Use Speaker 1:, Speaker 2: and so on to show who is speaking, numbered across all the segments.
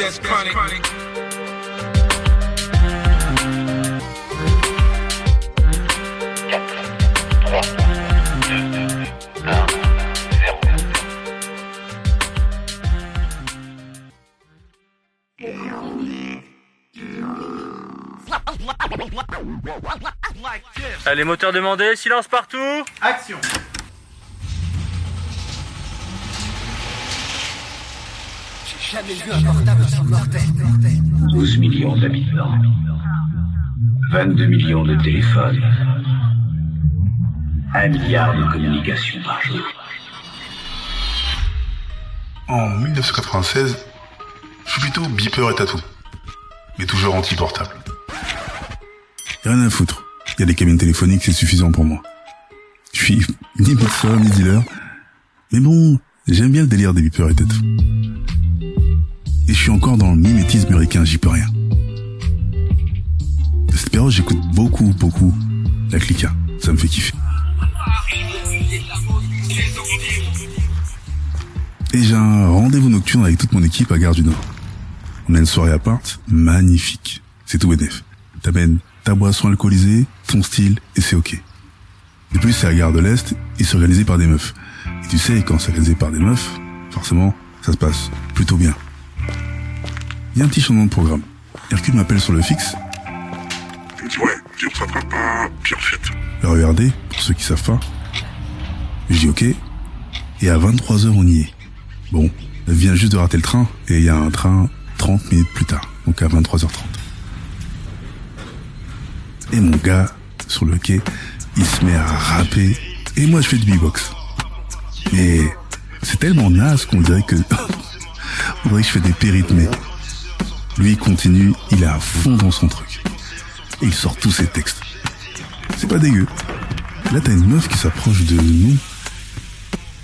Speaker 1: that's chronic.
Speaker 2: Allez, moteur demandé, silence partout
Speaker 3: Action
Speaker 4: 12 millions d'habitants. 22 millions de téléphones. 1 milliard de communications par jour.
Speaker 5: En 1996, je suis plutôt beeper et tatou. Mais toujours anti-portable. Rien à foutre. Il y a des cabines téléphoniques, c'est suffisant pour moi. Je suis ni médecin, ni dealer. Mais bon, j'aime bien le délire des beepers et tatou. Et je suis encore dans le mimétisme américain, j'y peux rien. Cette période, j'écoute beaucoup, beaucoup la clica. Ça me fait kiffer. Et j'ai un rendez-vous nocturne avec toute mon équipe à Gare du Nord. On a une soirée à part, magnifique. C'est tout bénef. T'amènes ta boisson alcoolisée, ton style, et c'est ok. De plus, c'est à Gare de l'Est, et c'est organisé par des meufs. Et tu sais, quand c'est organisé par des meufs, forcément, ça se passe plutôt bien. Il y a un petit changement de programme. Hercule m'appelle sur le fixe. Il me dit ouais, puis on s'attrape pas, en fait. Le RERD, pour ceux qui savent pas. Je dis ok. Et à 23h, on y est. Bon, elle vient juste de rater le train, et il y a un train 30 minutes plus tard, donc à 23h30. Et mon gars, sur le quai, il se met à rapper, et moi je fais du beatbox. Et c'est tellement naze qu'on dirait que... on dirait que je fais des pérythmés. Lui il continue, il est à fond dans son truc. Et il sort tous ses textes. C'est pas dégueu. Là t'as une meuf qui s'approche de nous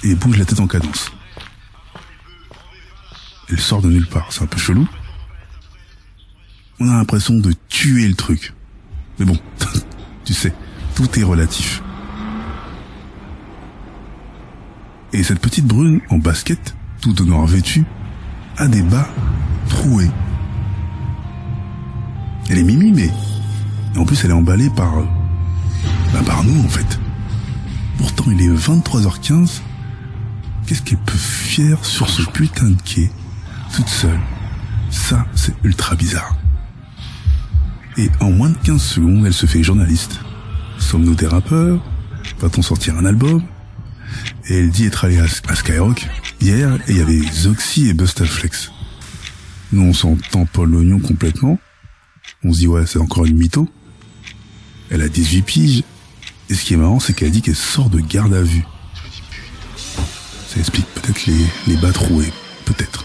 Speaker 5: et bouge la tête en cadence. Elle sort de nulle part, c'est un peu chelou. On a l'impression de tuer le truc. Mais bon, tu sais, tout est relatif. Et cette petite brune en basket, tout en noir vêtue, a des bas troués. Elle est mimi, mais... Et en plus, elle est emballée par... euh, Bah, par nous, en fait. Pourtant, il est 23h15. Qu'est-ce qu'elle peut faire sur ce putain de quai, toute seule? Ça, c'est ultra bizarre. Et en moins de 15 secondes, elle se fait journaliste. Sommes-nous des rappeurs? Va-t-on sortir un album? Et elle dit être allée à, Skyrock hier et il y avait Zoxy et Bustaflex. Nous, on s'en tamponne l'oignon complètement. On se dit ouais, c'est encore une mytho. Elle a 18 piges. Et ce qui est marrant, c'est qu'elle dit qu'elle sort de garde à vue. Ça explique peut-être les, les bas troués. Peut-être.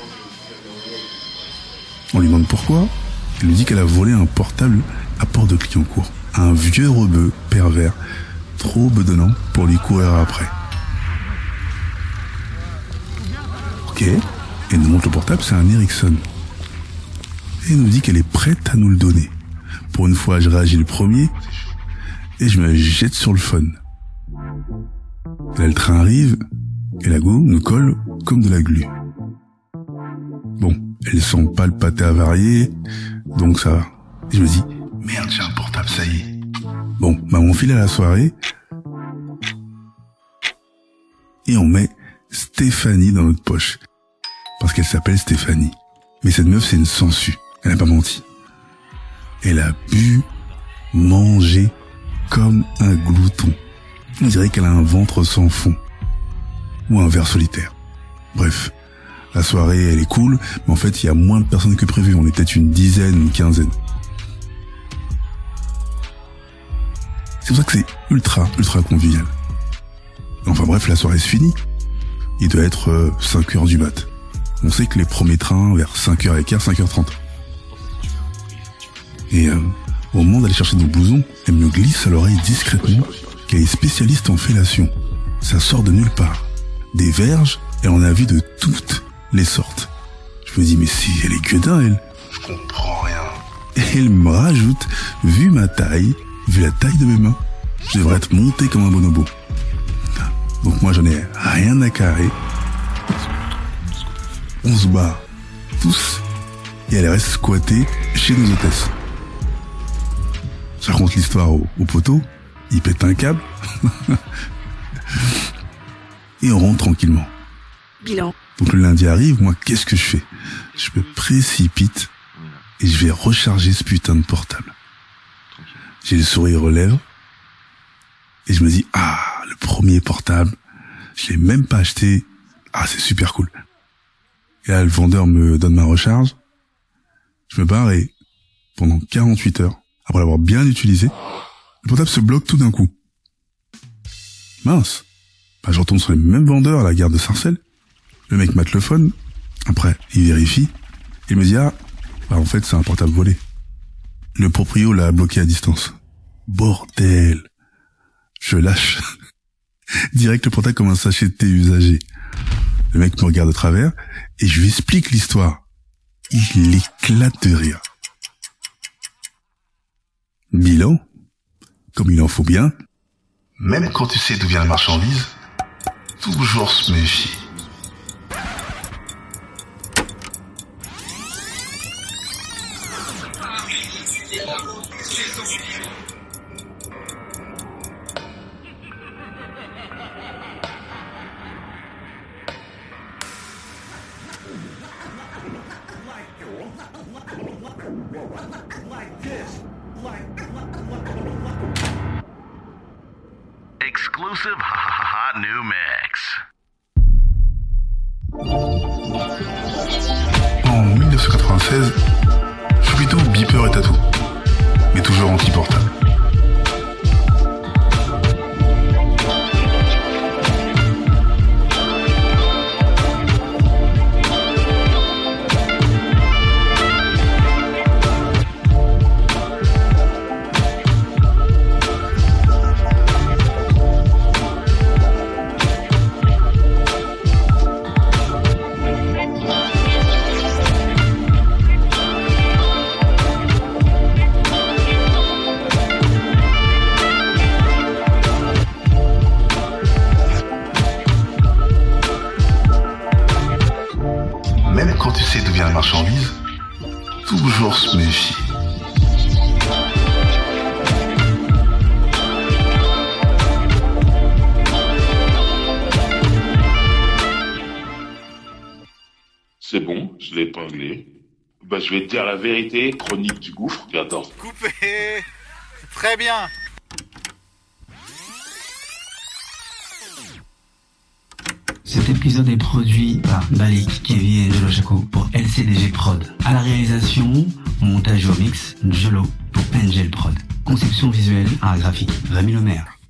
Speaker 5: On lui demande pourquoi. Elle lui dit qu'elle a volé un portable à Port de Clignancourt. Un vieux rebeu pervers, trop bedonnant pour lui courir après. Ok. Elle nous montre le portable, c'est un Ericsson. Et nous dit qu'elle est prête à nous le donner. Pour une fois, je réagis le premier et je me jette sur le phone. Là, le train arrive et la go nous colle comme de la glu. Bon, elle sent pas le pâté avarié, donc ça va. Je me dis, merde, j'ai un portable, ça y est. Bon, bah on file à la soirée et on met Stéphanie dans notre poche. Parce qu'elle s'appelle Stéphanie. Mais cette meuf, c'est une sangsue. Elle n'a pas menti. Elle a bu, mangé comme un glouton. On dirait qu'elle a un ventre sans fond. Ou un verre solitaire. Bref, la soirée, elle est cool, mais en fait, il y a moins de personnes que prévu. On est peut-être une dizaine, une quinzaine. C'est pour ça que c'est ultra, ultra convivial. Enfin bref, la soirée se finit. Il doit être euh, 5 heures du mat. On sait que les premiers trains vers 5h15, 5h30. Et euh, au moment d'aller chercher nos blousons, elle me glisse à l'oreille discrètement qu'elle est spécialiste en fellation. Ça sort de nulle part. Des verges, elle en a vu de toutes les sortes. Je me dis, mais si elle est gueudin, elle. Je comprends rien. Et elle me rajoute, vu ma taille, vu la taille de mes mains, je devrais être monté comme un bonobo. Donc moi j'en ai rien à carrer. On se bat tous et elle reste squattée chez nos hôtesses. Je raconte l'histoire au, au poteau, il pète un câble, et on rentre tranquillement.
Speaker 1: Bilan.
Speaker 5: Donc le lundi arrive, moi qu'est-ce que je fais? Je me précipite et je vais recharger ce putain de portable. J'ai le sourire aux lèvres et je me dis ah le premier portable, je l'ai même pas acheté, ah c'est super cool. Et là le vendeur me donne ma recharge, je me barre et pendant 48 heures, après l'avoir bien utilisé, le portable se bloque tout d'un coup. Mince, bah, je retourne sur les mêmes vendeurs à la gare de Sarcelles. Le mec m'a le. Après, il vérifie. Il me dit, ah, bah, en fait, c'est un portable volé. Le proprio l'a bloqué à distance. Bordel. Je lâche. Direct le portable comme un sachet de thé usagé. Le mec me regarde de travers et je lui explique l'histoire. Il éclate de rire. Bilan, comme il en faut bien, même quand tu sais d'où vient la marchandise, toujours se méfier.
Speaker 3: Exclusive hot new mix.
Speaker 5: En 1996, toujours se méfier.
Speaker 6: C'est bon, je l'ai épinglé. Bah, je vais te dire la vérité, chronique du gouffre. Et attends,
Speaker 2: Coupé Très bien
Speaker 7: Cet épisode est produit par Balik, Kevin et Jolo Chaco pour LCDG Prod. À la réalisation, montage au mix, Jolo pour Angel Prod. Conception visuelle, art graphique, Rémi Lemaire.